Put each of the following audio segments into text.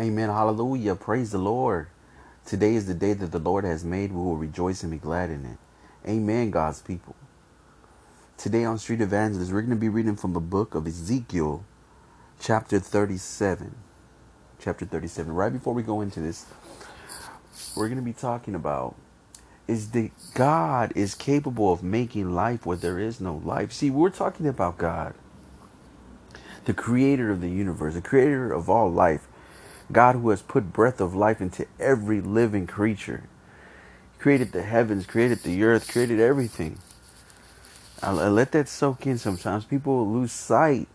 Amen. Hallelujah. Praise the Lord. Today is the day that the Lord has made. We will rejoice and be glad in it. Amen, God's people. Today on Street Evangelist, we're going to be reading from the book of Ezekiel, chapter 37. Chapter 37. Right before we go into this, we're going to be talking about is that God is capable of making life where there is no life. See, we're talking about God, the creator of the universe, the creator of all life. God who has put breath of life into every living creature. Created the heavens, created the earth, created everything. I let that soak in sometimes. People lose sight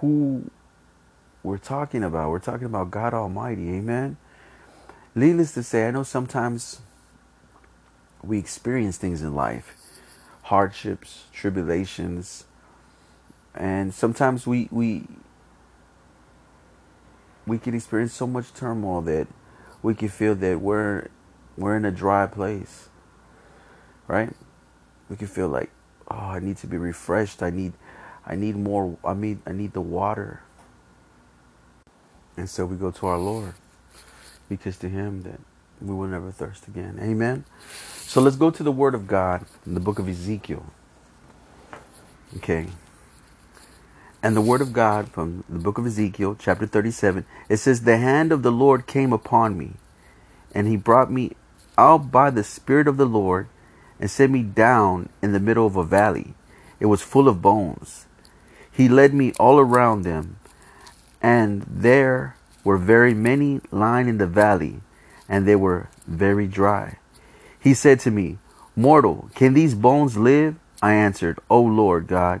who we're talking about. We're talking about God Almighty. Amen. Needless to say, I know sometimes we experience things in life hardships, tribulations, and sometimes we, we we can experience so much turmoil that we can feel that we're we're in a dry place. Right? We can feel like, oh, I need to be refreshed. I need I need more I mean I need the water. And so we go to our Lord. Because to him that we will never thirst again. Amen. So let's go to the word of God in the book of Ezekiel. Okay. And the word of God from the book of Ezekiel, chapter 37, it says, The hand of the Lord came upon me, and he brought me out by the Spirit of the Lord and set me down in the middle of a valley. It was full of bones. He led me all around them, and there were very many lying in the valley, and they were very dry. He said to me, Mortal, can these bones live? I answered, O Lord God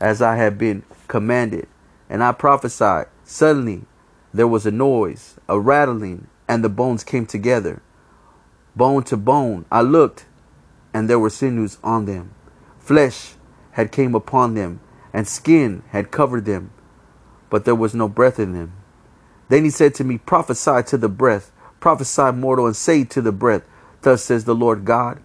as I had been commanded. And I prophesied. Suddenly there was a noise, a rattling, and the bones came together, bone to bone. I looked, and there were sinews on them. Flesh had came upon them, and skin had covered them, but there was no breath in them. Then he said to me, Prophesy to the breath, prophesy mortal, and say to the breath, Thus says the Lord God,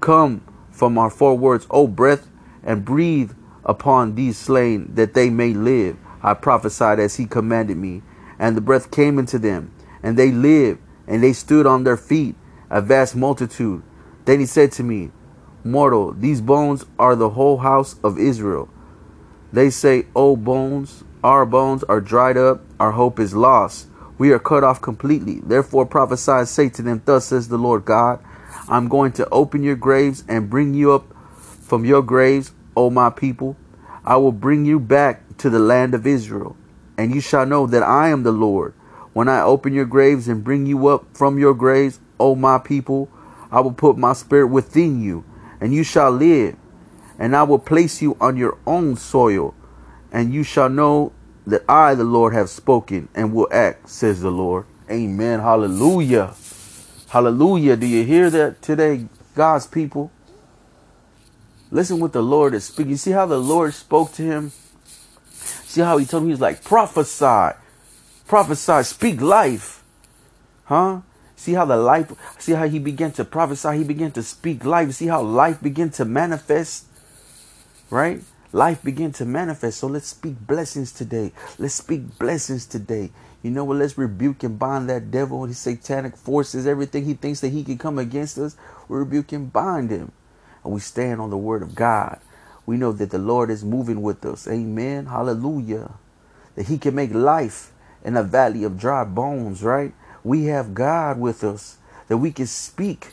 Come from our four words, O breath, and breathe upon these slain that they may live. I prophesied as he commanded me, and the breath came into them, and they lived, and they stood on their feet, a vast multitude. Then he said to me, Mortal, these bones are the whole house of Israel. They say, O bones, our bones are dried up, our hope is lost. We are cut off completely. Therefore prophesy say to them, Thus says the Lord God, I'm going to open your graves and bring you up from your graves, O my people, I will bring you back to the land of Israel, and you shall know that I am the Lord. When I open your graves and bring you up from your graves, O my people, I will put my spirit within you, and you shall live. And I will place you on your own soil, and you shall know that I, the Lord, have spoken and will act, says the Lord. Amen. Hallelujah. Hallelujah. Do you hear that today, God's people? Listen what the Lord is speaking. You see how the Lord spoke to him? See how he told him he was like, prophesy, prophesy, speak life. Huh? See how the life, see how he began to prophesy, he began to speak life. See how life began to manifest? Right? Life began to manifest. So let's speak blessings today. Let's speak blessings today. You know what? Let's rebuke and bind that devil, and his satanic forces, everything he thinks that he can come against us. We rebuke and bind him we stand on the word of God. We know that the Lord is moving with us. Amen. Hallelujah. That he can make life in a valley of dry bones, right? We have God with us that we can speak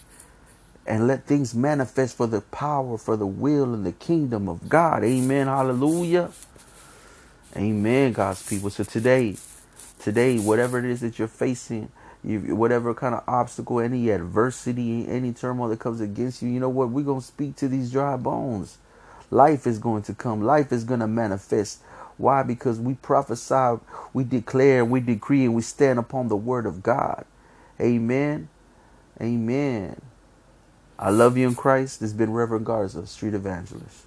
and let things manifest for the power, for the will, and the kingdom of God. Amen. Hallelujah. Amen, God's people. So today, today, whatever it is that you're facing, you, whatever kind of obstacle, any adversity, any turmoil that comes against you, you know what? We're going to speak to these dry bones. Life is going to come, life is going to manifest. Why? Because we prophesy, we declare, we decree, and we stand upon the word of God. Amen. Amen. I love you in Christ. This has been Reverend Garza, Street Evangelist.